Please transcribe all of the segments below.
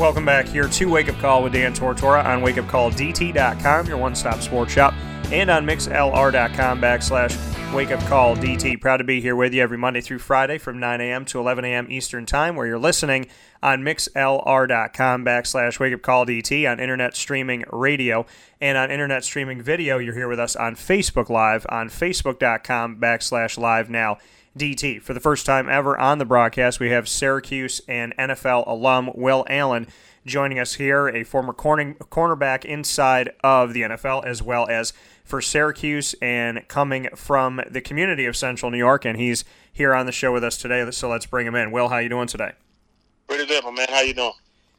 Welcome back here to Wake Up Call with Dan Tortora on wakeupcalldt.com, your one stop sports shop, and on mixlr.com backslash wakeupcalldt. Proud to be here with you every Monday through Friday from 9 a.m. to 11 a.m. Eastern Time, where you're listening on mixlr.com backslash wakeupcalldt on internet streaming radio and on internet streaming video. You're here with us on Facebook Live on facebook.com backslash live now. DT. For the first time ever on the broadcast, we have Syracuse and NFL alum Will Allen joining us here, a former corner, cornerback inside of the NFL, as well as for Syracuse and coming from the community of Central New York. And he's here on the show with us today. So let's bring him in. Will, how you doing today? Pretty good, my man. How you doing?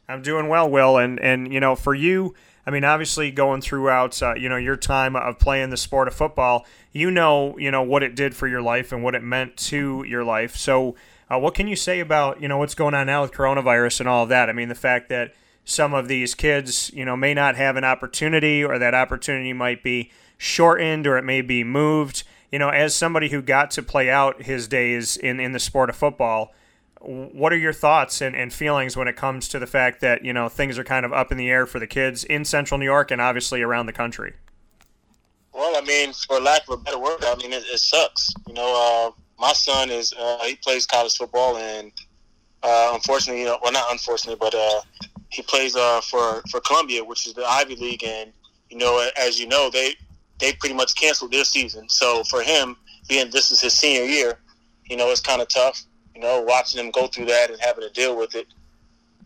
I'm doing well, Will. And and you know, for you, I mean, obviously going throughout, uh, you know, your time of playing the sport of football, you know, you know what it did for your life and what it meant to your life. So, uh, what can you say about, you know, what's going on now with coronavirus and all of that? I mean, the fact that some of these kids, you know, may not have an opportunity, or that opportunity might be shortened, or it may be moved. You know, as somebody who got to play out his days in in the sport of football what are your thoughts and, and feelings when it comes to the fact that you know things are kind of up in the air for the kids in Central New York and obviously around the country? Well, I mean, for lack of a better word, I mean it, it sucks. You know, uh, my son is uh, he plays college football, and uh, unfortunately, you know, well, not unfortunately, but uh, he plays uh, for for Columbia, which is the Ivy League, and you know, as you know, they they pretty much canceled their season. So for him, being this is his senior year, you know, it's kind of tough you know, watching them go through that and having to deal with it.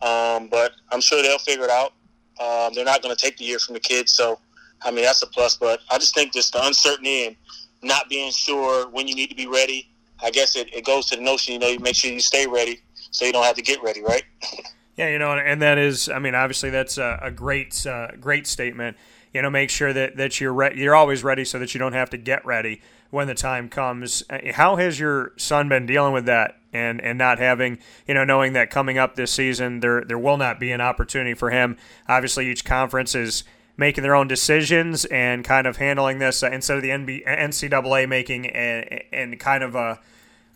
Um, but I'm sure they'll figure it out. Um, they're not going to take the year from the kids, so I mean that's a plus. But I just think just the uncertainty and not being sure when you need to be ready. I guess it, it goes to the notion, you know, you make sure you stay ready so you don't have to get ready, right? yeah, you know, and that is, I mean, obviously that's a, a great, uh, great statement. You know, make sure that that you're re- you're always ready so that you don't have to get ready when the time comes. Uh, how has your son been dealing with that and and not having you know knowing that coming up this season there there will not be an opportunity for him. Obviously, each conference is making their own decisions and kind of handling this uh, instead of the NCAA making a, and kind of a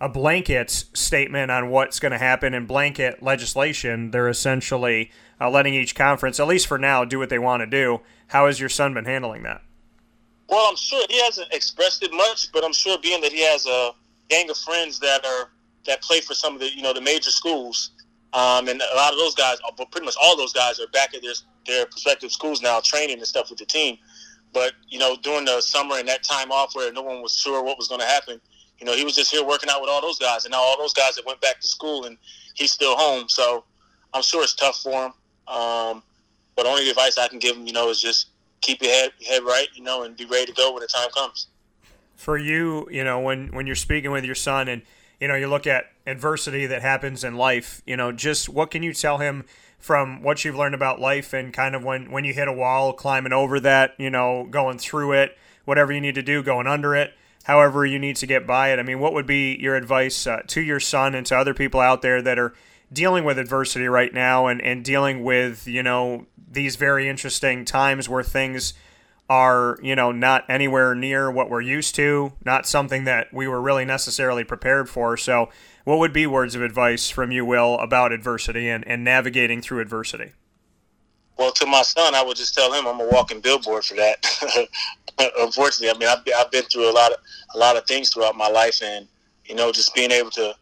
a blanket statement on what's going to happen in blanket legislation. They're essentially uh, letting each conference, at least for now, do what they want to do. How has your son been handling that? Well, I'm sure he hasn't expressed it much, but I'm sure being that he has a gang of friends that are that play for some of the you know the major schools, um, and a lot of those guys, but uh, pretty much all those guys are back at their their prospective schools now, training and stuff with the team. But you know, during the summer and that time off where no one was sure what was going to happen, you know, he was just here working out with all those guys, and now all those guys that went back to school, and he's still home. So I'm sure it's tough for him. Um, but only advice I can give him, you know, is just keep your head head right, you know, and be ready to go when the time comes. For you, you know, when when you're speaking with your son and you know, you look at adversity that happens in life, you know, just what can you tell him from what you've learned about life and kind of when, when you hit a wall, climbing over that, you know, going through it, whatever you need to do, going under it, however you need to get by it. I mean, what would be your advice uh, to your son and to other people out there that are dealing with adversity right now and, and dealing with, you know, these very interesting times where things – are, you know, not anywhere near what we're used to, not something that we were really necessarily prepared for. So, what would be words of advice from you, Will, about adversity and, and navigating through adversity? Well, to my son, I would just tell him I'm a walking billboard for that. Unfortunately, I mean, I've, I've been through a lot of a lot of things throughout my life, and you know, just being able to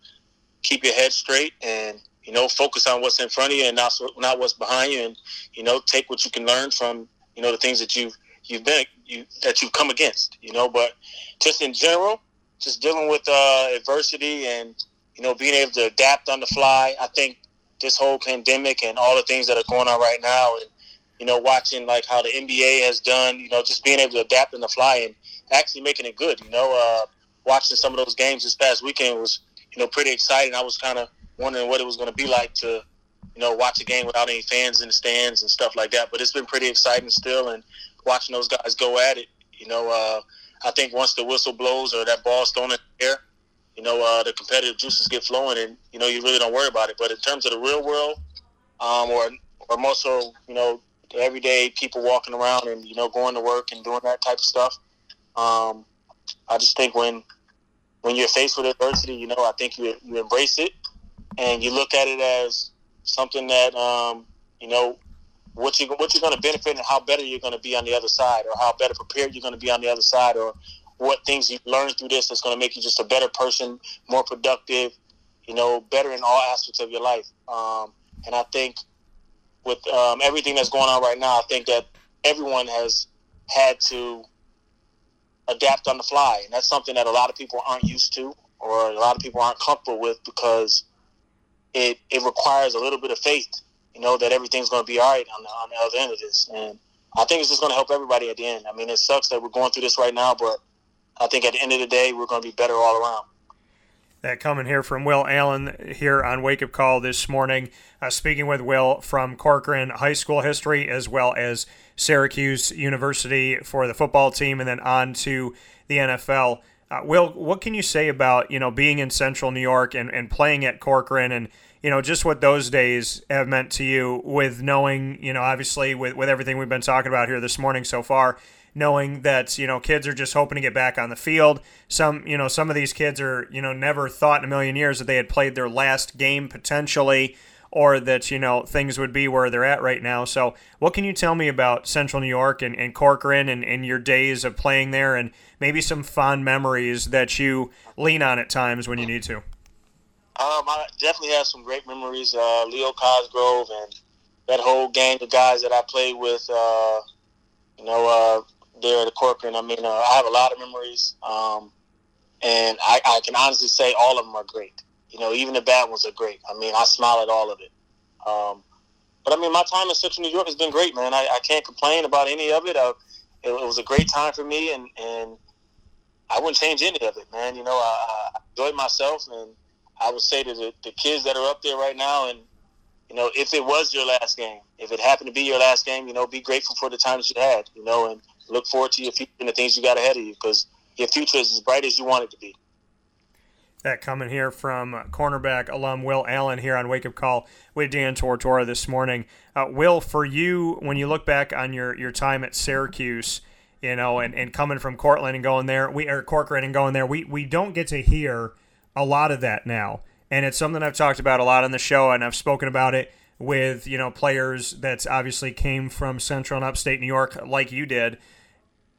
keep your head straight and you know focus on what's in front of you and not not what's behind you, and you know, take what you can learn from you know the things that you've you've been you that you've come against, you know. But just in general, just dealing with uh, adversity and you know being able to adapt on the fly. I think this whole pandemic and all the things that are going on right now, and you know, watching like how the NBA has done, you know, just being able to adapt on the fly and actually making it good. You know, uh, watching some of those games this past weekend was you know pretty exciting. I was kind of wondering what it was going to be like to you know watch a game without any fans in the stands and stuff like that. But it's been pretty exciting still, and watching those guys go at it, You know, uh, I think once the whistle blows or that ball's thrown in the air, you know, uh, the competitive juices get flowing, and you know, you really don't worry about it. But in terms of the real world, um, or or more so, you know, everyday people walking around and you know going to work and doing that type of stuff. Um, I just think when when you're faced with adversity, you know, I think you you embrace it and you look at it as something that um, you know what you what you're going to benefit and how better you're going to be on the other side, or how better prepared you're going to be on the other side, or what things you learn through this that's going to make you just a better person, more productive, you know, better in all aspects of your life. Um, and I think with um, everything that's going on right now, I think that everyone has had to adapt on the fly, and that's something that a lot of people aren't used to, or a lot of people aren't comfortable with because it it requires a little bit of faith, you know, that everything's going to be all right on the, on the other end of this, and I think it's just going to help everybody at the end. I mean, it sucks that we're going through this right now, but I think at the end of the day, we're going to be better all around. That coming here from Will Allen here on Wake Up Call this morning. Uh, speaking with Will from Corcoran High School history as well as Syracuse University for the football team, and then on to the NFL. Uh, Will, what can you say about you know being in Central New York and, and playing at Corcoran and you know just what those days have meant to you with knowing you know obviously with, with everything we've been talking about here this morning so far knowing that you know kids are just hoping to get back on the field. Some you know some of these kids are you know never thought in a million years that they had played their last game potentially, or that you know things would be where they're at right now. So what can you tell me about Central New York and, and Corcoran and, and your days of playing there, and maybe some fond memories that you lean on at times when you need to? Um, I definitely have some great memories. Uh, Leo Cosgrove and that whole gang of guys that I played with. Uh, you know, uh, there at the Corcoran. I mean, uh, I have a lot of memories, um, and I, I, can honestly say all of them are great. You know, even the bad ones are great. I mean, I smile at all of it. Um, but I mean, my time in Central New York has been great, man. I, I can't complain about any of it. I, it. it. was a great time for me, and, and I wouldn't change any of it, man. You know, I, I enjoyed myself, and I would say to the, the kids that are up there right now, and you know, if it was your last game, if it happened to be your last game, you know, be grateful for the times you had, you know, and look forward to your future and the things you got ahead of you because your future is as bright as you want it to be. That coming here from cornerback alum Will Allen here on Wake Up Call with Dan Tortora this morning. Uh, Will, for you, when you look back on your, your time at Syracuse, you know, and, and coming from Cortland and going there, we or Corcoran and going there, we, we don't get to hear a lot of that now. And it's something I've talked about a lot on the show, and I've spoken about it with, you know, players that obviously came from Central and Upstate New York, like you did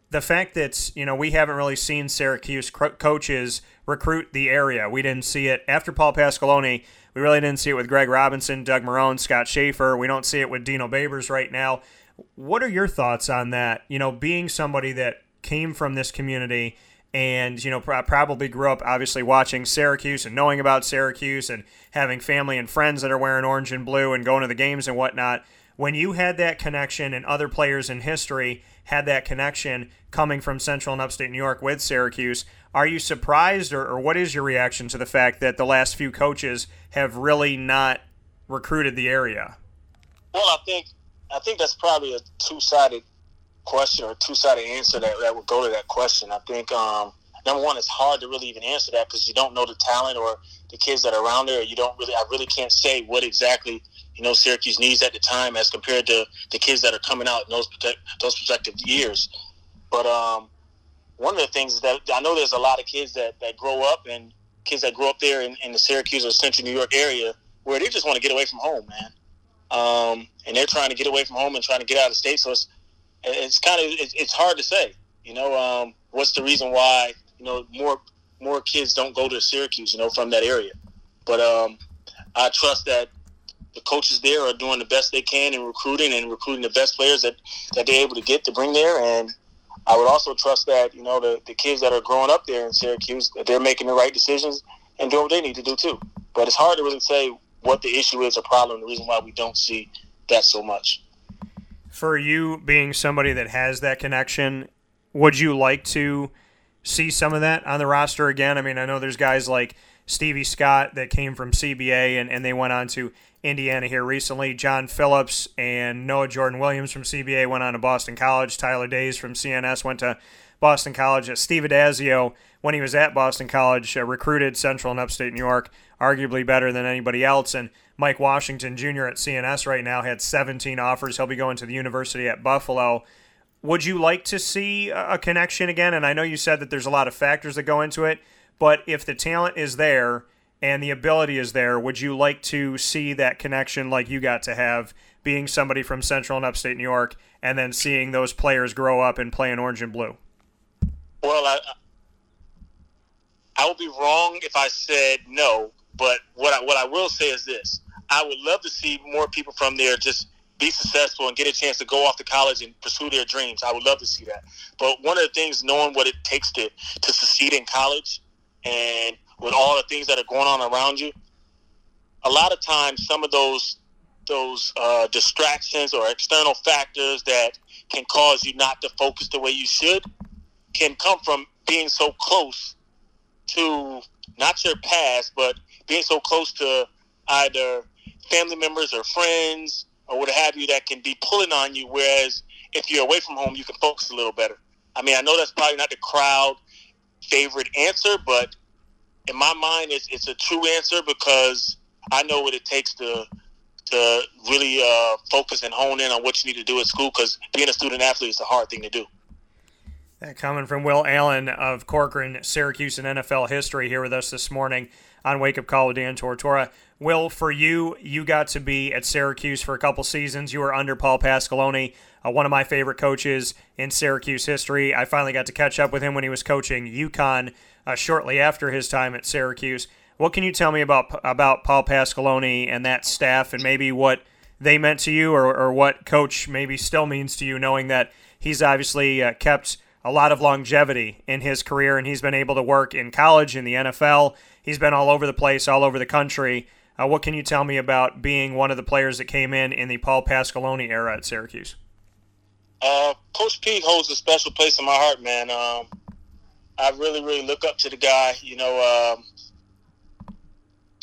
the fact that you know we haven't really seen Syracuse coaches recruit the area. We didn't see it after Paul Pasqualoni. We really didn't see it with Greg Robinson, Doug Marrone, Scott Shafer. We don't see it with Dino Babers right now. What are your thoughts on that? You know, being somebody that came from this community and you know probably grew up obviously watching Syracuse and knowing about Syracuse and having family and friends that are wearing orange and blue and going to the games and whatnot. When you had that connection and other players in history had that connection coming from Central and Upstate New York with Syracuse. Are you surprised, or, or what is your reaction to the fact that the last few coaches have really not recruited the area? Well, I think I think that's probably a two sided question or two sided answer that, that would go to that question. I think um, number one, it's hard to really even answer that because you don't know the talent or the kids that are around there. You don't really, I really can't say what exactly you know Syracuse needs at the time as compared to the kids that are coming out in those those prospective years. But um, one of the things is that I know there's a lot of kids that, that grow up and kids that grow up there in, in the Syracuse or Central New York area where they just want to get away from home, man. Um, and they're trying to get away from home and trying to get out of state. So it's it's kind of it's, hard to say. You know, um, what's the reason why you know more more kids don't go to Syracuse? You know, from that area. But um, I trust that the coaches there are doing the best they can in recruiting and recruiting the best players that, that they're able to get to bring there. And I would also trust that, you know, the, the kids that are growing up there in Syracuse, that they're making the right decisions and doing what they need to do too. But it's hard to really say what the issue is or problem, the reason why we don't see that so much. For you being somebody that has that connection, would you like to see some of that on the roster again? I mean, I know there's guys like Stevie Scott that came from CBA and, and they went on to Indiana here recently. John Phillips and Noah Jordan Williams from CBA went on to Boston College. Tyler Days from CNS went to Boston College. Steve Addazio, when he was at Boston College, uh, recruited Central and Upstate New York, arguably better than anybody else. And Mike Washington Jr. at CNS right now had 17 offers. He'll be going to the university at Buffalo. Would you like to see a connection again? And I know you said that there's a lot of factors that go into it, but if the talent is there and the ability is there, would you like to see that connection like you got to have being somebody from Central and Upstate New York and then seeing those players grow up and play in orange and blue? Well, I, I would be wrong if I said no, but what I, what I will say is this: I would love to see more people from there just be successful and get a chance to go off to college and pursue their dreams. I would love to see that. But one of the things, knowing what it takes to to succeed in college, and with all the things that are going on around you, a lot of times some of those those uh, distractions or external factors that can cause you not to focus the way you should can come from being so close to not your past, but being so close to either family members or friends or what have you that can be pulling on you. Whereas if you're away from home, you can focus a little better. I mean, I know that's probably not the crowd favorite answer, but in my mind, it's, it's a true answer because I know what it takes to to really uh, focus and hone in on what you need to do at school because being a student athlete is a hard thing to do. That coming from Will Allen of Corcoran, Syracuse, and NFL history here with us this morning on Wake Up Call with Dan Tortora. Will, for you, you got to be at Syracuse for a couple seasons. You were under Paul Pasqualoni, uh, one of my favorite coaches in Syracuse history. I finally got to catch up with him when he was coaching UConn uh, shortly after his time at Syracuse. What can you tell me about about Paul Pasqualoni and that staff, and maybe what they meant to you, or, or what Coach maybe still means to you, knowing that he's obviously uh, kept a lot of longevity in his career, and he's been able to work in college, in the NFL. He's been all over the place, all over the country. Uh, what can you tell me about being one of the players that came in in the Paul Pasqualoni era at Syracuse? Uh, Coach P holds a special place in my heart, man. Um, I really, really look up to the guy. You know, um,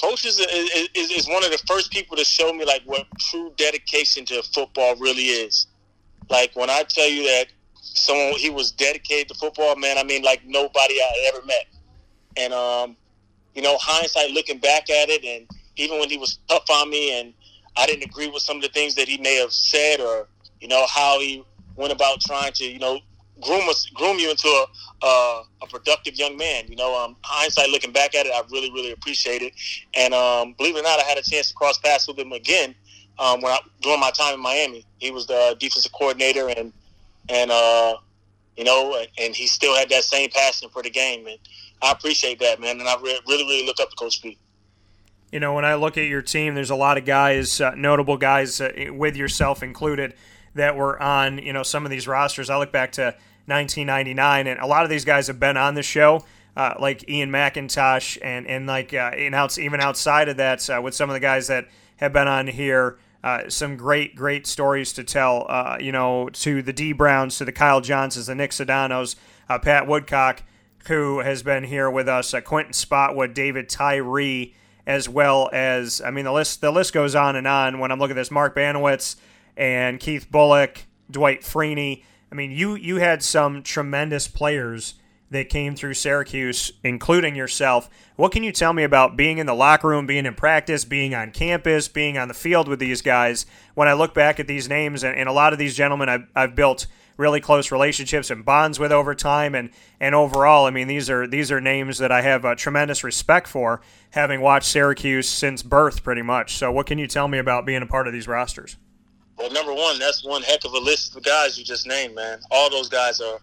Coach is, is, is one of the first people to show me like what true dedication to football really is. Like when I tell you that someone he was dedicated to football, man. I mean, like nobody I ever met. And um, you know, hindsight looking back at it, and even when he was tough on me and I didn't agree with some of the things that he may have said or, you know, how he went about trying to, you know, groom us, groom you into a, a, a productive young man. You know, um, hindsight looking back at it, I really, really appreciate it. And um, believe it or not, I had a chance to cross paths with him again um, when I, during my time in Miami. He was the defensive coordinator, and and uh, you know, and he still had that same passion for the game, and I appreciate that, man. And I re- really, really look up to Coach P you know, when I look at your team, there's a lot of guys, uh, notable guys, uh, with yourself included, that were on, you know, some of these rosters. I look back to 1999, and a lot of these guys have been on the show, uh, like Ian McIntosh, and and like uh, in outs, even outside of that, uh, with some of the guys that have been on here. Uh, some great, great stories to tell. Uh, you know, to the D Browns, to the Kyle Johnsons, the Nick Sedanos, uh, Pat Woodcock, who has been here with us, uh, Quinton Spotwood, David Tyree as well as I mean the list the list goes on and on. When I'm looking at this, Mark Baniewicz and Keith Bulluck, Dwight Freeney. I mean, you you had some tremendous players that came through Syracuse, including yourself. What can you tell me about being in the locker room, being in practice, being on campus, being on the field with these guys? When I look back at these names and, and a lot of these gentlemen I've, I've built really close relationships and bonds with over time. And, and overall, I mean, these are these are names that I have a tremendous respect for, having watched Syracuse since birth, pretty much. So, what can you tell me about being a part of these rosters? Well, number one, that's one heck of a list of guys you just named, man. All those guys are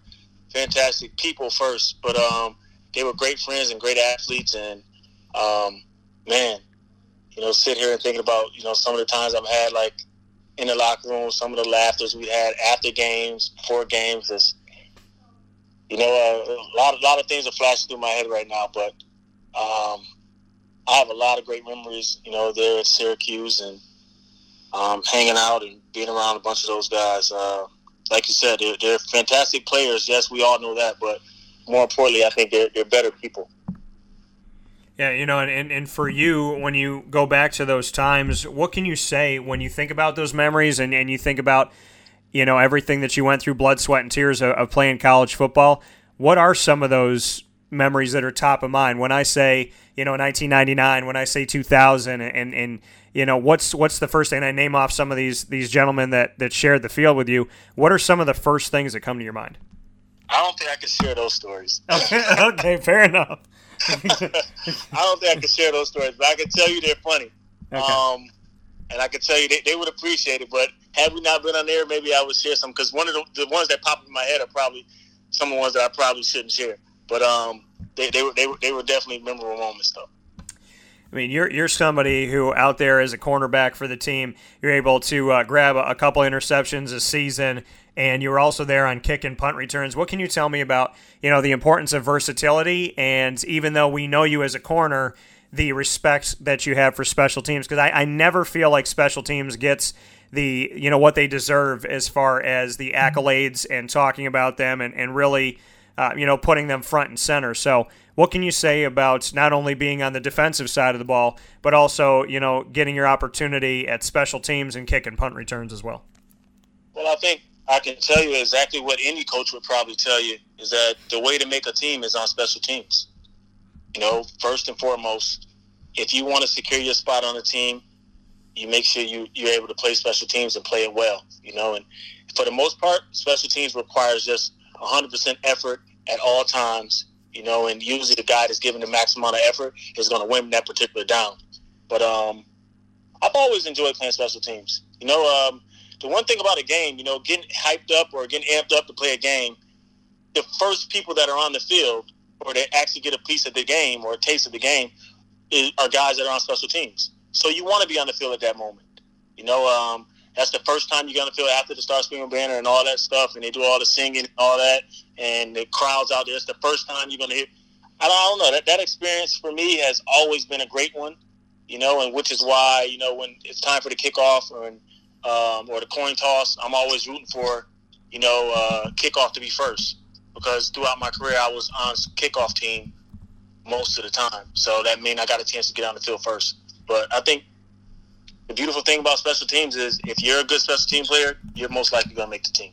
fantastic people first, but um, they were great friends and great athletes. And um, man, you know, sit here and thinking about you know some of the times I've had like in the locker room, some of the laughters we had after games, before games. Is, you know, uh, a lot, a lot of things are flashing through my head right now, but um, I have a lot of great memories, you know, there at Syracuse and um, hanging out and being around a bunch of those guys. Uh, like you said, they're, they're, fantastic players. Yes, we all know that, but more importantly, I think they're, they're better people. Yeah, you know, and, and for you, when you go back to those times, what can you say when you think about those memories and, and you think about, you know, everything that you went through, blood, sweat, and tears of, of playing college football? What are some of those memories that are top of mind? When I say, you know, 1999, when I say 2000, and, and you know, what's what's the first thing? I name off some of these these gentlemen that, that shared the field with you. What are some of the first things that come to your mind? I don't think I can share those stories. okay, okay, fair enough. I don't think I can share those stories, but I can tell you they're funny. Okay. Um, and I can tell you they, they would appreciate it. But had we not been on there, maybe I would share some because one of the, the ones that pop in my head are probably some of the ones that I probably shouldn't share. But um, they, they were they were they were definitely memorable moments though. I mean, you're you're somebody who out there as a cornerback for the team, you're able to uh, grab a, a couple interceptions a season and you were also there on kick and punt returns. What can you tell me about you know the importance of versatility and even though we know you as a corner, the respect that you have for special teams? Because I, I never feel like special teams gets the you know what they deserve as far as the accolades and talking about them and, and really uh, you know putting them front and center. So what can you say about not only being on the defensive side of the ball, but also you know getting your opportunity at special teams and kick and punt returns as well? Well, I think I can tell you exactly what any coach would probably tell you is that the way to make a team is on special teams. You know, first and foremost, if you want to secure your spot on the team, you make sure you, you're able to play special teams and play it well. You know, and for the most part, special teams requires just 100% effort at all times. You know, and usually the guy that's giving the maximum amount of effort is going to win that particular down. But um, I've always enjoyed playing special teams. You know, um, the one thing about a game, you know, getting hyped up or getting amped up to play a game, the first people that are on the field or that actually get a piece of the game or a taste of the game is, are guys that are on special teams. So you want to be on the field at that moment. You know, um, that's the first time you're to feel after the Star Spangled Banner and all that stuff, and they do all the singing and all that, and the crowds out there. It's the first time you're to hear. I don't, I don't know that that experience for me has always been a great one, you know, and which is why you know when it's time for the kickoff or um, or the coin toss, I'm always rooting for, you know, uh, kickoff to be first because throughout my career I was on kickoff team most of the time. So that means I got a chance to get on the field first. But I think the beautiful thing about special teams is if you're a good special team player, you're most likely going to make the team.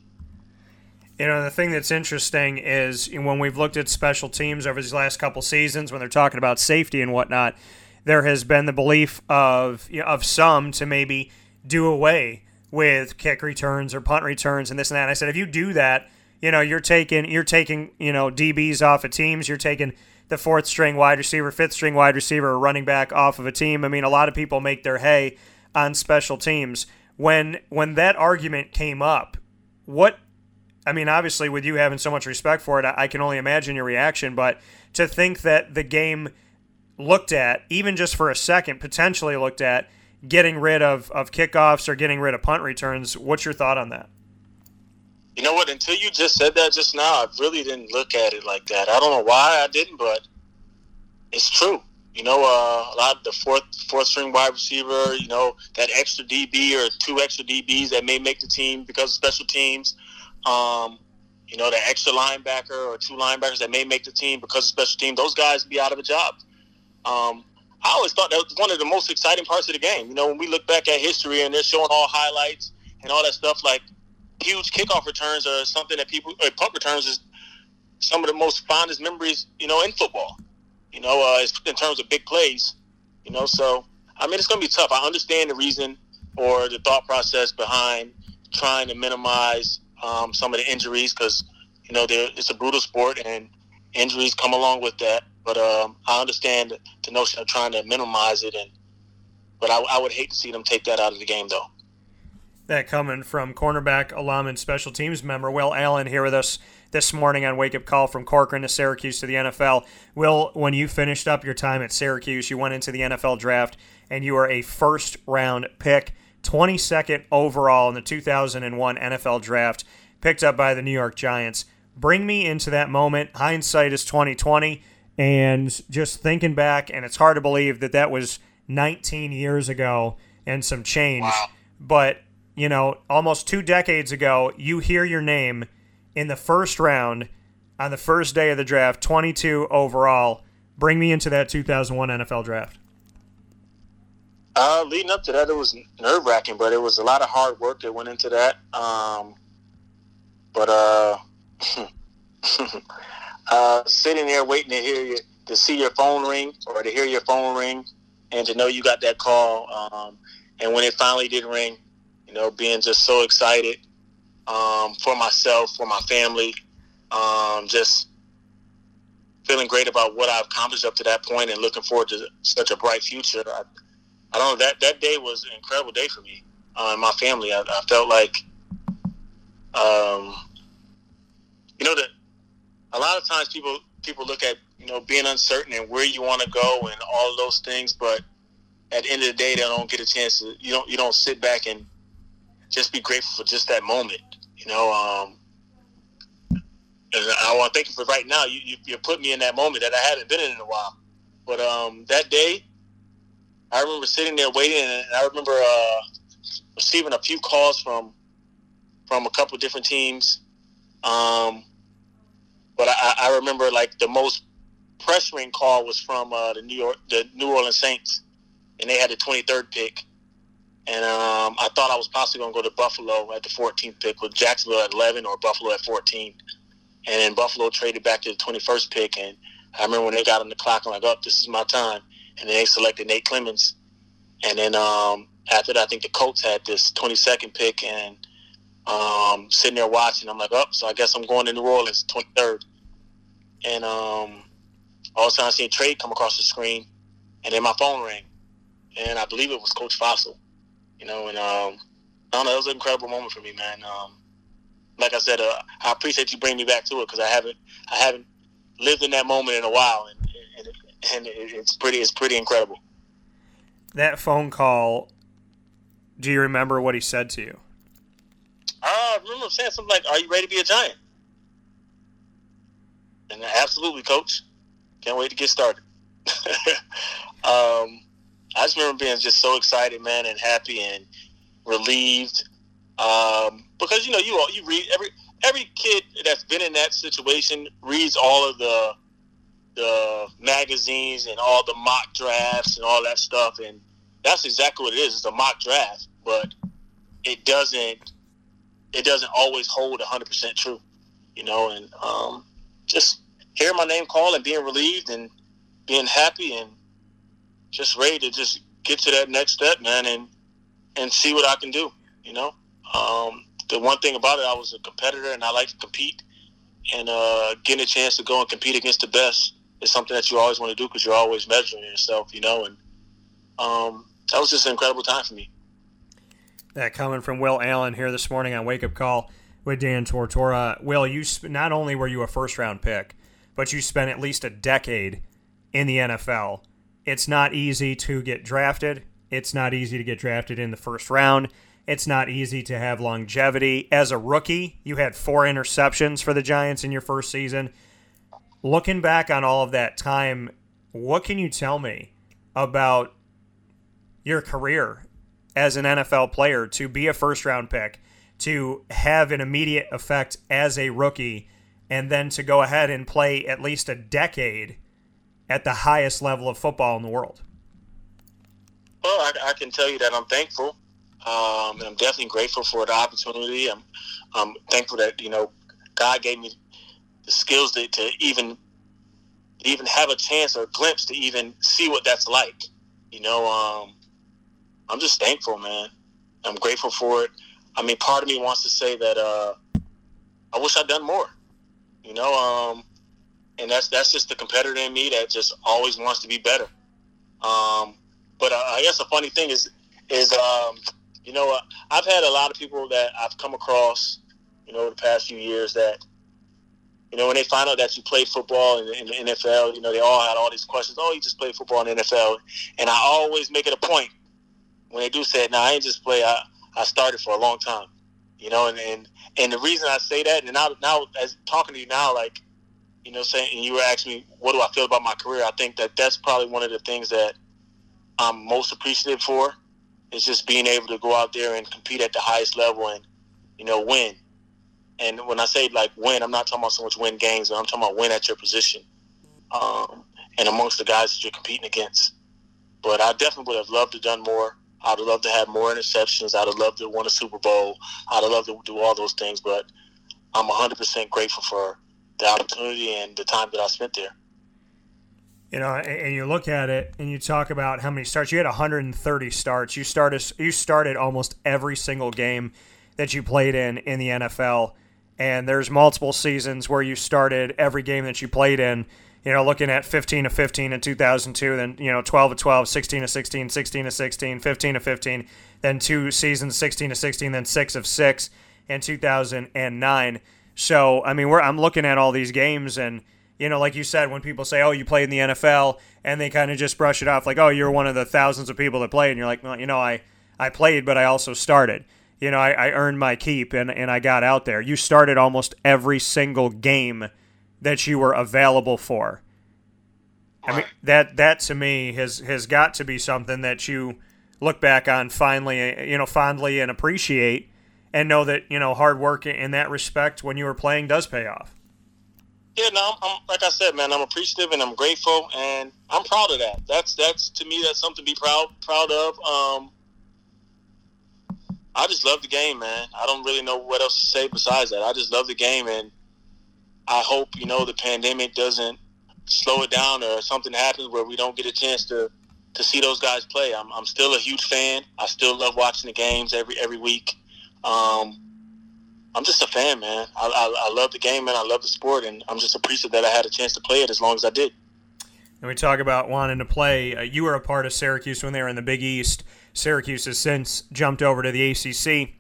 You know, the thing that's interesting is when we've looked at special teams over these last couple seasons, when they're talking about safety and whatnot, there has been the belief of you know, of some to maybe do away with kick returns or punt returns and this and that. And I said, if you do that, you know, you're taking you're taking you know DBs off of teams. You're taking the fourth string wide receiver, fifth string wide receiver, or running back off of a team. I mean, a lot of people make their hay on special teams. When when that argument came up, what I mean, obviously, with you having so much respect for it, I, I can only imagine your reaction. But to think that the game looked at, even just for a second, potentially looked at getting rid of, of kickoffs or getting rid of punt returns. What's your thought on that? You know what? Until you just said that just now, I really didn't look at it like that. I don't know why I didn't, but it's true. You know, uh, a lot of the fourth fourth string wide receiver, you know, that extra DB or two extra DBs that may make the team because of special teams. Um, you know, the extra linebacker or two linebackers that may make the team because of special teams. Those guys be out of a job. Um, I always thought that was one of the most exciting parts of the game. You know, when we look back at history and they're showing all highlights and all that stuff, like huge kickoff returns are something that people, or punt returns is some of the most fondest memories, you know, in football. You know, uh, in terms of big plays. You know, so I mean, it's going to be tough. I understand the reason or the thought process behind trying to minimize um, some of the injuries because you know it's a brutal sport and injuries come along with that. But um, I understand the notion of trying to minimize it, and but I, I, would hate to see them take that out of the game, though. That coming from cornerback, alum, and special teams member Will Allen here with us this morning on Wake Up Call from Corcoran to Syracuse to the NFL. Will, when you finished up your time at Syracuse, you went into the NFL draft and you were a first round pick, 22nd overall in the 2001 NFL draft, picked up by the New York Giants. Bring me into that moment. Hindsight is 2020 and just thinking back, and it's hard to believe that that was 19 years ago and some change. Wow. But, you know, almost two decades ago, you hear your name in the first round on the first day of the draft, 22 overall, Bring me into that 2001 NFL draft. Uh, leading up to that, it was nerve wracking, but it was a lot of hard work that went into that. Um, but uh, uh, sitting there waiting to hear you, to see your phone ring or to hear your phone ring, and to know you got that call. Um, and when it finally did ring, you know, being just so excited um, for myself, for my family, um, just feeling great about what I've accomplished up to that point, and looking forward to such a bright future. I, I don't know that that day was an incredible day for me uh, and my family. I, I felt like, um, you know, that a lot of times people people look at you know being uncertain and where you want to go and all those things, but at the end of the day, they don't get a chance to you don't you don't sit back and just be grateful for just that moment. You know, um, I want to thank you for right now. You, you you put me in that moment that I haven't been in in a while. But um, that day, I remember sitting there waiting, and I remember uh, receiving a few calls from from a couple different teams. Um, but I, I remember like the most pressuring call was from uh, the New York, the New Orleans Saints, and they had the 23rd pick. And um, I thought I was possibly going to go to Buffalo at the 14th pick with Jacksonville at 11 or Buffalo at 14. And then Buffalo traded back to the 21st pick. And I remember when they got on the clock, I'm like, oh, this is my time. And then they selected Nate Clements. And then um, after that, I think the Colts had this 22nd pick. And um, sitting there watching, I'm like, oh, so I guess I'm going to New Orleans, 23rd. And um, all of a sudden, I see a trade come across the screen. And then my phone rang. And I believe it was Coach Fassel. You know, and um, I don't know, it was an incredible moment for me, man. Um, like I said, uh, I appreciate you bringing me back to it because I haven't, I haven't lived in that moment in a while, and and, and it's pretty, it's pretty incredible. That phone call. Do you remember what he said to you? Uh, I remember saying something like, "Are you ready to be a giant?" And absolutely, coach. Can't wait to get started. um, I just remember being just so excited, man, and happy and relieved. Um, because you know, you all you read every every kid that's been in that situation reads all of the the magazines and all the mock drafts and all that stuff, and that's exactly what it is. It's a mock draft, but it doesn't it doesn't always hold hundred percent true, you know. And um, just hearing my name called and being relieved and being happy and just ready to just get to that next step, man, and and see what I can do. You know, um, the one thing about it, I was a competitor and I like to compete, and uh, getting a chance to go and compete against the best is something that you always want to do because you're always measuring yourself. You know, and um, that was just an incredible time for me. That coming from Will Allen here this morning on Wake Up Call with Dan Tortora. Will, you sp- not only were you a first round pick, but you spent at least a decade in the NFL it's not easy to get drafted. It's not easy to get drafted in the first round. It's not easy to have longevity. As a rookie, you had four interceptions for the Giants in your first season. Looking back on all of that time, what can you tell me about your career as an NFL player to be a first round pick, to have an immediate effect as a rookie, and then to go ahead and play at least a decade at the highest level of football in the world? Well, I, I can tell you that I'm thankful. Um, and I'm definitely grateful for the opportunity. I'm, I'm thankful that you know God gave me the skills to, to even even have a chance or a glimpse to even see what that's like. You know, um, I'm just thankful, man. I'm grateful for it. I mean, part of me wants to say that uh, I wish I'd done more. You know, um, and that's that's just the competitor in me that just always wants to be better. Um, but uh, I guess the funny thing is, is um, you know, uh, I've had a lot of people that I've come across, you know, the past few years that, you know, when they find out that you play football in, in the NFL, you know, they all had all these questions. Oh, you just play football in the NFL, and I always make it a point when they do say it. Now I ain't just play. I I started for a long time, you know, and and, and the reason I say that, and now now as talking to you now, like you know, saying, and you were asking me, what do I feel about my career? I think that that's probably one of the things that I'm most appreciative for is just being able to go out there and compete at the highest level and, you know, win. And when I say like win, I'm not talking about so much win games, but I'm talking about win at your position. Um, and amongst the guys that you're competing against. But I definitely would have loved to have done more. I'd have loved to have more interceptions. I'd have loved to have won a Super Bowl. I'd have loved to do all those things. But I'm 100% grateful for the opportunity and the time that I spent there. You know, and you look at it and you talk about how many starts. You had 130 starts. You started you started almost every single game that you played in in the NFL. And there's multiple seasons where you started every game that you played in. You know, looking at 15 to 15 in 2002, then you know 12 to 12, 16 to 16, 16 to 16, 15 to 15, then two seasons 16 to 16, then six of six in 2009. So I mean, we're I'm looking at all these games and you know, like you said, when people say, "Oh, you played in the NFL," and they kind of just brush it off like, "Oh, you're one of the thousands of people that played," and you're like, "Well, you know, I I played, but I also started. You know, I, I earned my keep and and I got out there. You started almost every single game that you were available for. I mean, that that to me has has got to be something that you look back on finally, you know, fondly and appreciate, and know that you know hard work in that respect when you were playing does pay off. Yeah, no, I'm, I'm, like I said, man. I'm appreciative and I'm grateful, and I'm proud of that. That's that's to me that's something to be proud proud of. Um, I just love the game, man. I don't really know what else to say besides that. I just love the game, and I hope you know the pandemic doesn't slow it down or something happens where we don't get a chance to to see those guys play. I'm, I'm still a huge fan. I still love watching the games every every week. Um, I'm just a fan, man. I, I, I, love the game and I love the sport, and I'm just appreciative that I had a chance to play it as long as I did. And we talk about wanting to play. Uh, you were a part of Syracuse when they were in the Big East. Syracuse has since jumped over to the ACC.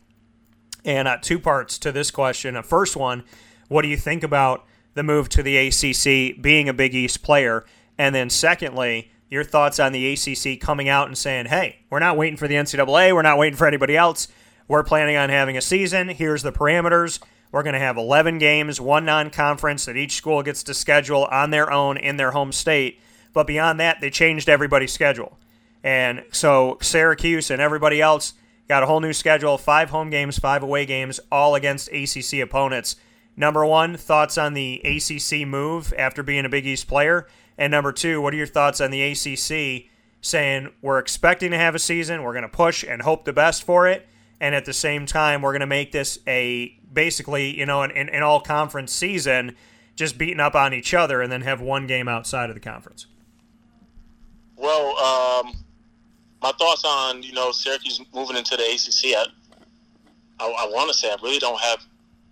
And uh, two parts to this question. A first one, what do you think about the move to the ACC being a Big East player? And then secondly, your thoughts on the ACC coming out and saying, hey, we're not waiting for the NCAA, we're not waiting for anybody else we're planning on having a season. Here's the parameters. We're going to have 11 games, one non conference that each school gets to schedule on their own in their home state. But beyond that, they changed everybody's schedule. And so Syracuse and everybody else got a whole new schedule five home games, five away games, all against ACC opponents. Number one, thoughts on the ACC move after being a Big East player? And number two, what are your thoughts on the ACC saying we're expecting to have a season, we're going to push and hope the best for it? And at the same time we're going to make this a basically you know an, an, all conference season just beating up on each other and then have one game outside of the conference. Well um, my thoughts on you know syracuse moving into the acc i, I, I want to say i really don't have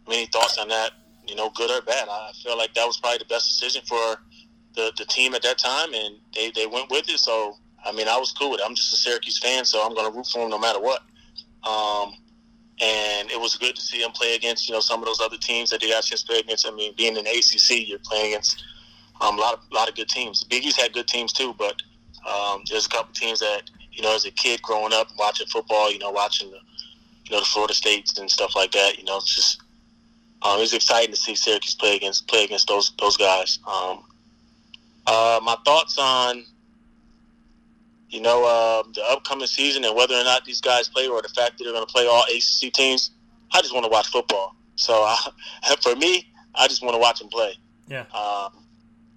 many thoughts on that you know good or bad. I feel like that was probably the best decision for the, the team at that time and they, they went with it. So i mean i was cool with it. I'm just a syracuse fan so i'm going to root for them no matter what um, and it was good to see him play against you know some of those other teams that they got chance to play against. I mean, being in ACC, you're playing against um, a lot of a lot of good teams. The had good teams too, but um, there's a couple teams that you know as a kid growing up watching football, you know watching the you know the Florida States and stuff like that. You know, it's just um, it was exciting to see Syracuse play against play against those those guys. Um, uh, my thoughts on you know, uh, the upcoming season and whether or not these guys play or the fact that they're going to play all ACC teams, I just want to watch football. So I, for me, I just want to watch them play. Yeah. Um,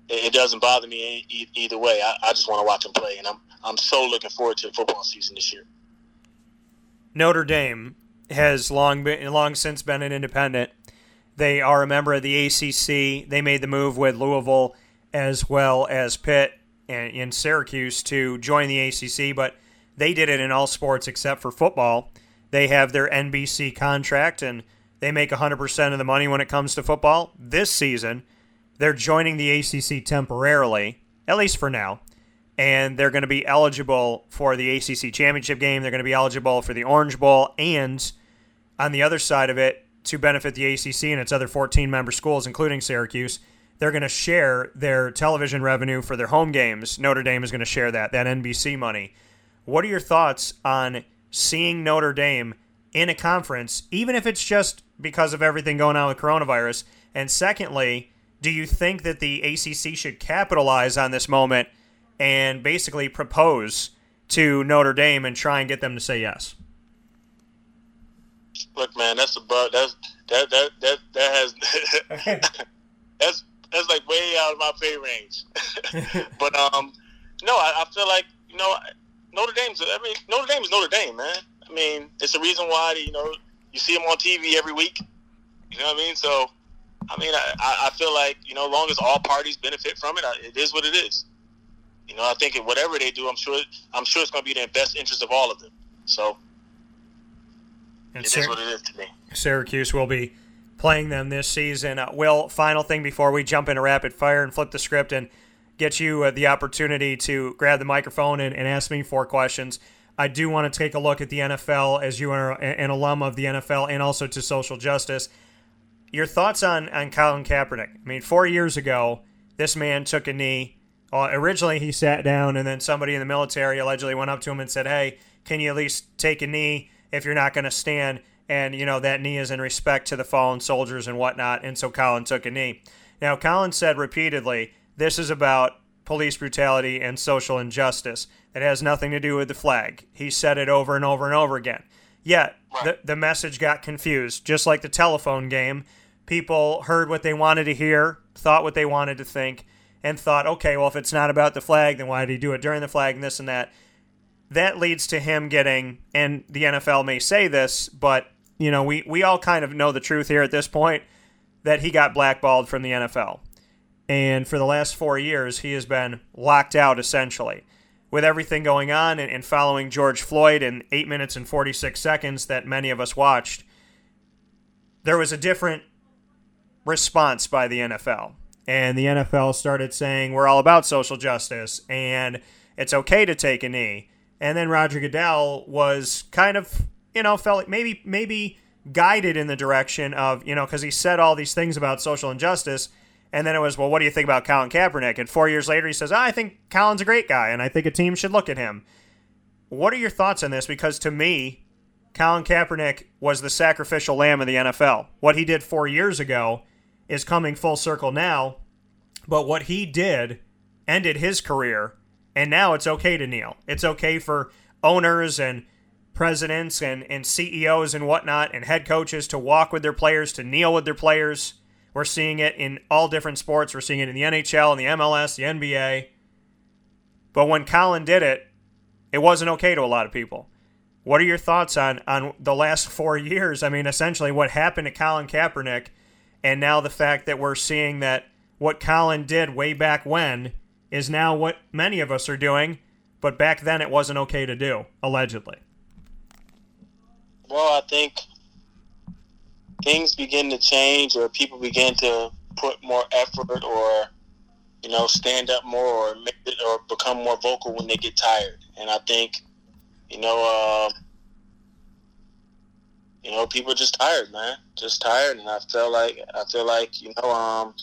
it, it, doesn't bother me e- either way. I, I just want to watch them play, and I'm I'm so looking forward to the football season this year. Notre Dame has long been long since been an independent. They are a member of the ACC. They made the move with Louisville as well as Pitt in Syracuse to join the ACC, but they did it in all sports except for football. They have their NBC contract and they make 100% of the money when it comes to football. This season, they're joining the ACC temporarily, at least for now, and they're going to be eligible for the ACC championship game. They're going to be eligible for the Orange Bowl, and on the other side of it, to benefit the ACC and its other 14 member schools, including Syracuse, they're going to share their television revenue for their home games. Notre Dame is going to share that, that NBC money. What are your thoughts on seeing Notre Dame in a conference, even if it's just because of everything going on with coronavirus? And secondly, do you think that the ACC should capitalize on this moment and basically propose to Notre Dame and try and get them to say yes? Look, man, that's a bug. That's that that that that has that's that's like way out of my pay range. but um, no, I, I feel like you know Notre Dame's. I mean, Notre Dame is Notre Dame, man. I mean, it's the reason why you know you see them on TV every week. You know what I mean? So, I mean, I, I feel like you know, long as all parties benefit from it, it is what it is. You know, I think whatever they do, I'm sure I'm sure it's going to be in the best interest of all of them. So, and it Syr- is what it is to me. Syracuse will be playing them this season. Uh, Will, final thing before we jump into rapid fire and flip the script and get you uh, the opportunity to grab the microphone and, and, ask me four questions. I do want to take a look at the NFL as you are an alum of the NFL and also to social justice. Your thoughts on, on Colin Kaepernick? I mean, four years ago, this man took a knee. Uh, originally, he sat down, and then somebody in the military allegedly went up to him and said, Hey, can you at least take a knee if you're not going to stand? And, you know, that knee is in respect to the fallen soldiers and whatnot. And so Colin took a knee. Now, Colin said repeatedly, this is about police brutality and social injustice. It has nothing to do with the flag. He said it over and over and over again. Yet, the, the message got confused. Just like the telephone game, people heard what they wanted to hear, thought what they wanted to think, and thought, okay, well, if it's not about the flag, then why did he do it during the flag and this and that? that leads to him getting, and the NFL may say this, but you know, we, we all kind of know the truth here at this point that he got blackballed from the NFL. And for the last four years, he has been locked out essentially. With everything going on and, and following George Floyd in 8 minutes and 46 seconds that many of us watched, there was a different response by the NFL. And the NFL started saying, we're all about social justice and it's okay to take a knee and then Roger Goodell was kind of, you know, felt like maybe maybe guided in the direction of, you know, because he said all these things about social injustice, and then it was, well, what do you think about Colin Kaepernick? And four years later, he says, oh, I think Colin's a great guy, and I think a team should look at him. What are your thoughts on this? Because to me, Colin Kaepernick was the sacrificial lamb of the NFL. What he did four years ago is coming full circle now, but what he did ended his career and now it's okay to kneel. It's okay for owners and presidents and, and CEOs and whatnot and head coaches to walk with their players, to kneel with their players. We're seeing it in all different sports. We're seeing it in the NHL, in the MLS, the NBA. But when Colin did it, it wasn't okay to a lot of people. What are your thoughts on, on the last four years? I mean, essentially, what happened to Colin Kaepernick, and now the fact that we're seeing that what Colin did way back when is now what many of us are doing, but back then it wasn't okay to do, allegedly. Well, I think things begin to change or people begin to put more effort or you know stand up more or make it, or become more vocal when they get tired. And i think you know uh, you know people are just tired man. Just tired. And i feel like i feel like you know um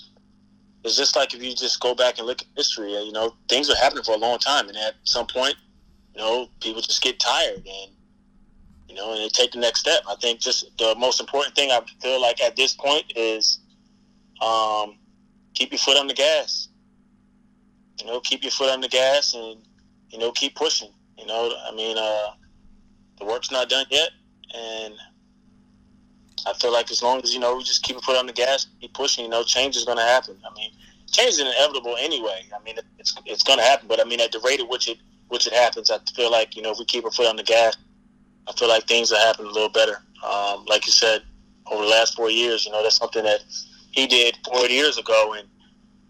it's just like if you just go back and look at history, you know, things are happening for a long time, and at some point, you know, people just get tired and you know, and take the next step. I think just the most important thing I feel like at this point is um, keep your foot on the gas. You know, keep your foot on the gas and you know keep pushing. You know, I mean, uh, the work's not done yet, and I feel like as long as you know we just keep a foot on the gas, keep pushing, you know, change is going to happen. I mean, change is inevitable anyway. I mean, it's it's going to happen, but I mean, at the rate at which it which it happens, I feel like you know if we keep a foot on the gas, I feel like things will happen a little better. Um, like you said, over the last four years, you know, that's something that he did four years ago, and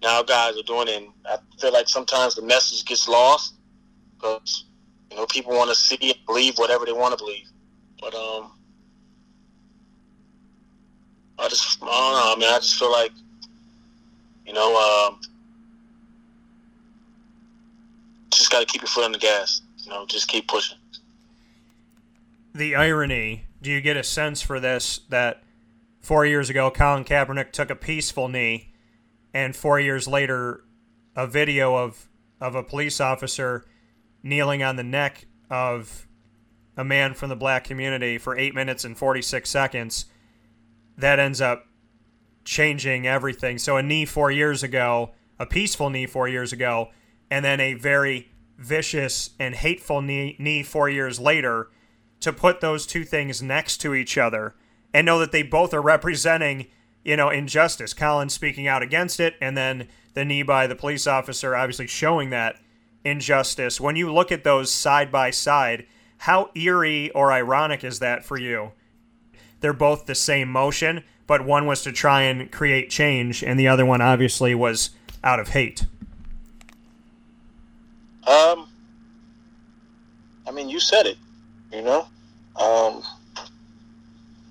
now guys are doing. it. And I feel like sometimes the message gets lost because you know people want to see and believe whatever they want to believe, but um I just, I don't know. I mean, I just feel like, you know, um, just got to keep your foot on the gas. You know, just keep pushing. The irony. Do you get a sense for this that four years ago, Colin Kaepernick took a peaceful knee, and four years later, a video of of a police officer kneeling on the neck of a man from the black community for eight minutes and 46 seconds that ends up changing everything. So a knee four years ago, a peaceful knee four years ago, and then a very vicious and hateful knee, knee four years later, to put those two things next to each other and know that they both are representing you know, injustice. Colin speaking out against it, and then the knee by the police officer obviously showing that injustice. When you look at those side by side, how eerie or ironic is that for you? They're both the same motion, but one was to try and create change, and the other one obviously was out of hate. Um, I mean, you said it. You know, um,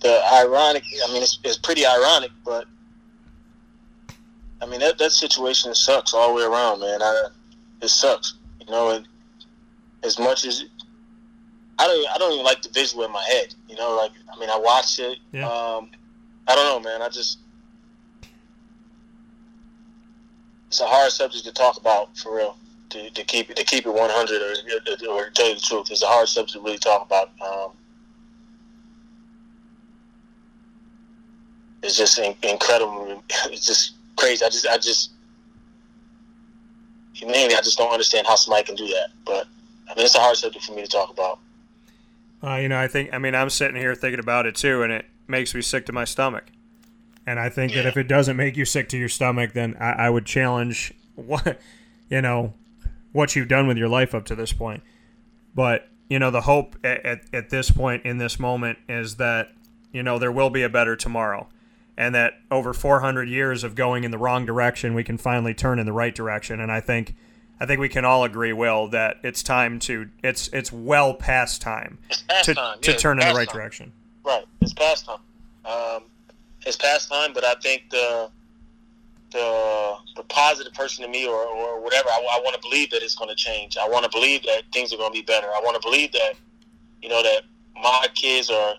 the ironic. I mean, it's, it's pretty ironic, but I mean that that situation sucks all the way around, man. I, it sucks. You know, and as much as I don't, I don't even like the visual in my head. You know, like I mean, I watch it. Yeah. Um, I don't know, man. I just it's a hard subject to talk about for real. To, to keep it to keep it 100 or, or to tell you the truth, it's a hard subject to really talk about. Um, it's just incredible. It's just crazy. I just I just mainly I just don't understand how somebody can do that. But I mean, it's a hard subject for me to talk about. Uh, you know, I think, I mean, I'm sitting here thinking about it too, and it makes me sick to my stomach. And I think that if it doesn't make you sick to your stomach, then I, I would challenge what, you know, what you've done with your life up to this point. But, you know, the hope at, at, at this point in this moment is that, you know, there will be a better tomorrow. And that over 400 years of going in the wrong direction, we can finally turn in the right direction. And I think, I think we can all agree, Will, that it's time to, it's, it's well past time It's past to, time. to yeah, turn in the right time. direction. Right. It's past time. Um, it's past time, but I think the the the positive person in me, or, or whatever, I, I want to believe that it's going to change. I want to believe that things are going to be better. I want to believe that you know that my kids or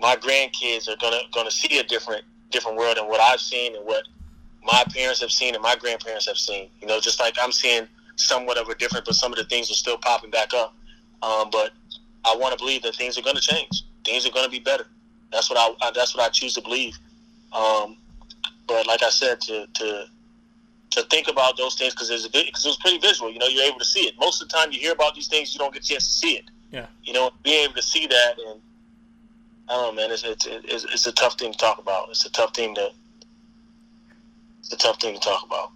my grandkids are gonna gonna see a different different world than what I've seen and what my parents have seen and my grandparents have seen. You know, just like I'm seeing somewhat of a different, but some of the things are still popping back up. Um, but I want to believe that things are going to change. Things are going to be better. That's what I. I- That's what I choose to believe. Um, but like I said, to to to think about those things because it's because it was pretty visual. You know, you're able to see it. Most of the time, you hear about these things, you don't get a chance to see it. Yeah. You know, being able to see that and I don't know, man. It's it's it's, it's a tough thing to talk about. It's a tough thing to. It's a tough thing to talk about.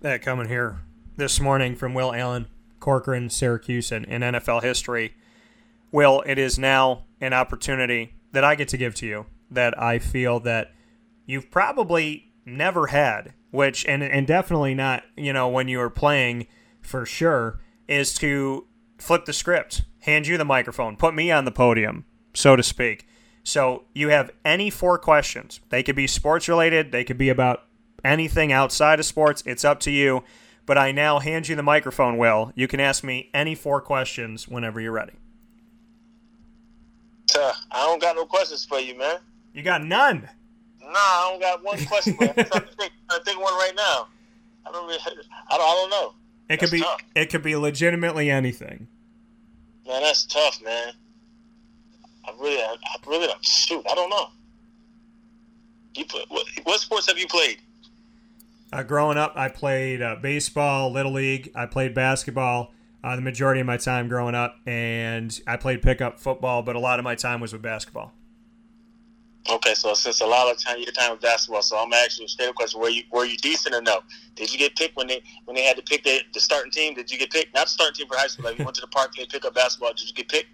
that coming here this morning from Will Allen, Corcoran, Syracuse, and in NFL history. Will, it is now an opportunity that I get to give to you that I feel that you've probably never had, which and and definitely not, you know, when you were playing for sure, is to flip the script, hand you the microphone, put me on the podium, so to speak. So you have any four questions. They could be sports related, they could be about anything outside of sports. It's up to you. But I now hand you the microphone, Will. You can ask me any four questions whenever you're ready. I don't got no questions for you, man. You got none. Nah, I don't got one question. I'm trying to think, trying to think one right now. I don't really. I don't. I don't know. It could be tough. it could be legitimately anything. Man, that's tough, man. I really, I, I really don't. Shoot, I don't know. You play, what, what sports have you played? Uh, growing up, I played uh, baseball, little league. I played basketball uh, the majority of my time growing up, and I played pickup football. But a lot of my time was with basketball. Okay, so since a lot of time your time with basketball, so I'm asking you a straight question: Were you were you decent or no? Did you get picked when they when they had to pick the, the starting team? Did you get picked? Not the starting team for high school. Like you went to the park and they pick up basketball. Did you get picked?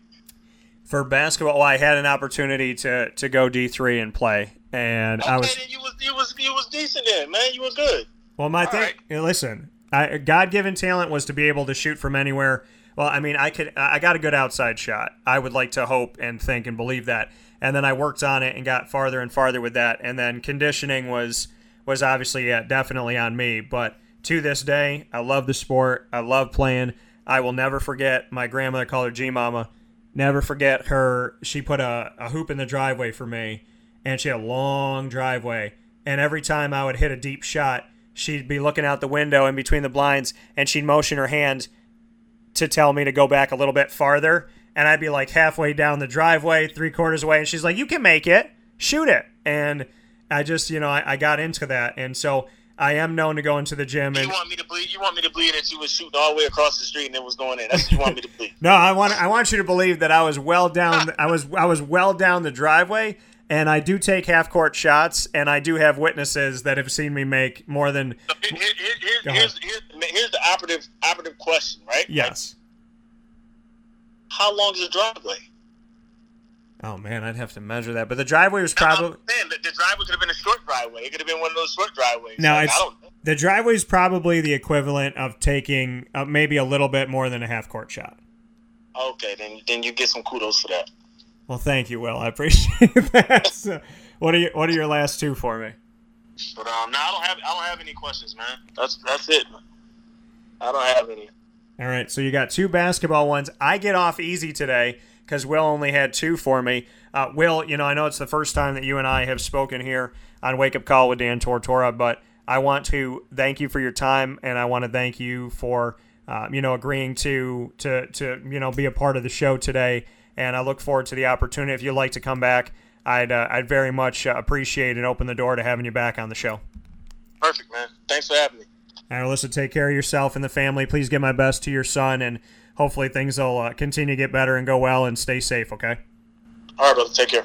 For basketball, well, I had an opportunity to, to go D three and play, and Okay, I was you was you was you was decent then, man. You were good. Well, my All thing. right. Listen, God-given talent was to be able to shoot from anywhere. Well, I mean, I could. I got a good outside shot. I would like to hope and think and believe that. And then I worked on it and got farther and farther with that. And then conditioning was was obviously yeah, definitely on me. But to this day, I love the sport. I love playing. I will never forget my grandmother called her G Mama. Never forget her. She put a, a hoop in the driveway for me, and she had a long driveway. And every time I would hit a deep shot, she'd be looking out the window in between the blinds, and she'd motion her hand to tell me to go back a little bit farther. And I'd be like halfway down the driveway, three quarters away, and she's like, "You can make it, shoot it." And I just, you know, I, I got into that, and so I am known to go into the gym And You want me to believe? You want me to believe that you was shooting all the way across the street and it was going in? That's what you want me to believe. No, I want I want you to believe that I was well down I was I was well down the driveway and I do take half court shots, and I do have witnesses that have seen me make more than. So here- here- here- here's, here's, here's the operative operative question, right? Yes. How long is the driveway? Oh man, I'd have to measure that, but the driveway was probably. I'm saying the driveway could have been a short driveway. It could have been one of those short driveways. No, Like, it's I don't know. the driveway is probably the equivalent of taking uh, maybe a little bit more than a half court shot. Okay, then then you get some kudos for that. Well, thank you, Will. I appreciate that. So, what are you, What are your last two for me? But um, no, I don't have I don't have any questions, man. That's that's it. Man. I don't have any. All right, so you got two basketball ones. I get off easy today because Will only had two for me. Uh, Will, you know, I know it's the first time that you and I have spoken here on Wake Up Call with Dan Tortora, but I want to thank you for your time, and I want to thank you for, uh, you know, agreeing to to to you know be a part of the show today. And I look forward to the opportunity. If you'd like to come back, I'd uh, I'd very much uh, appreciate and open the door to having you back on the show. Perfect, man. Thanks for having me. Right, listen, take care of yourself and the family. Please give my best to your son, and hopefully things will uh, continue to get better and go well and stay safe, okay? All right, brother. Take care.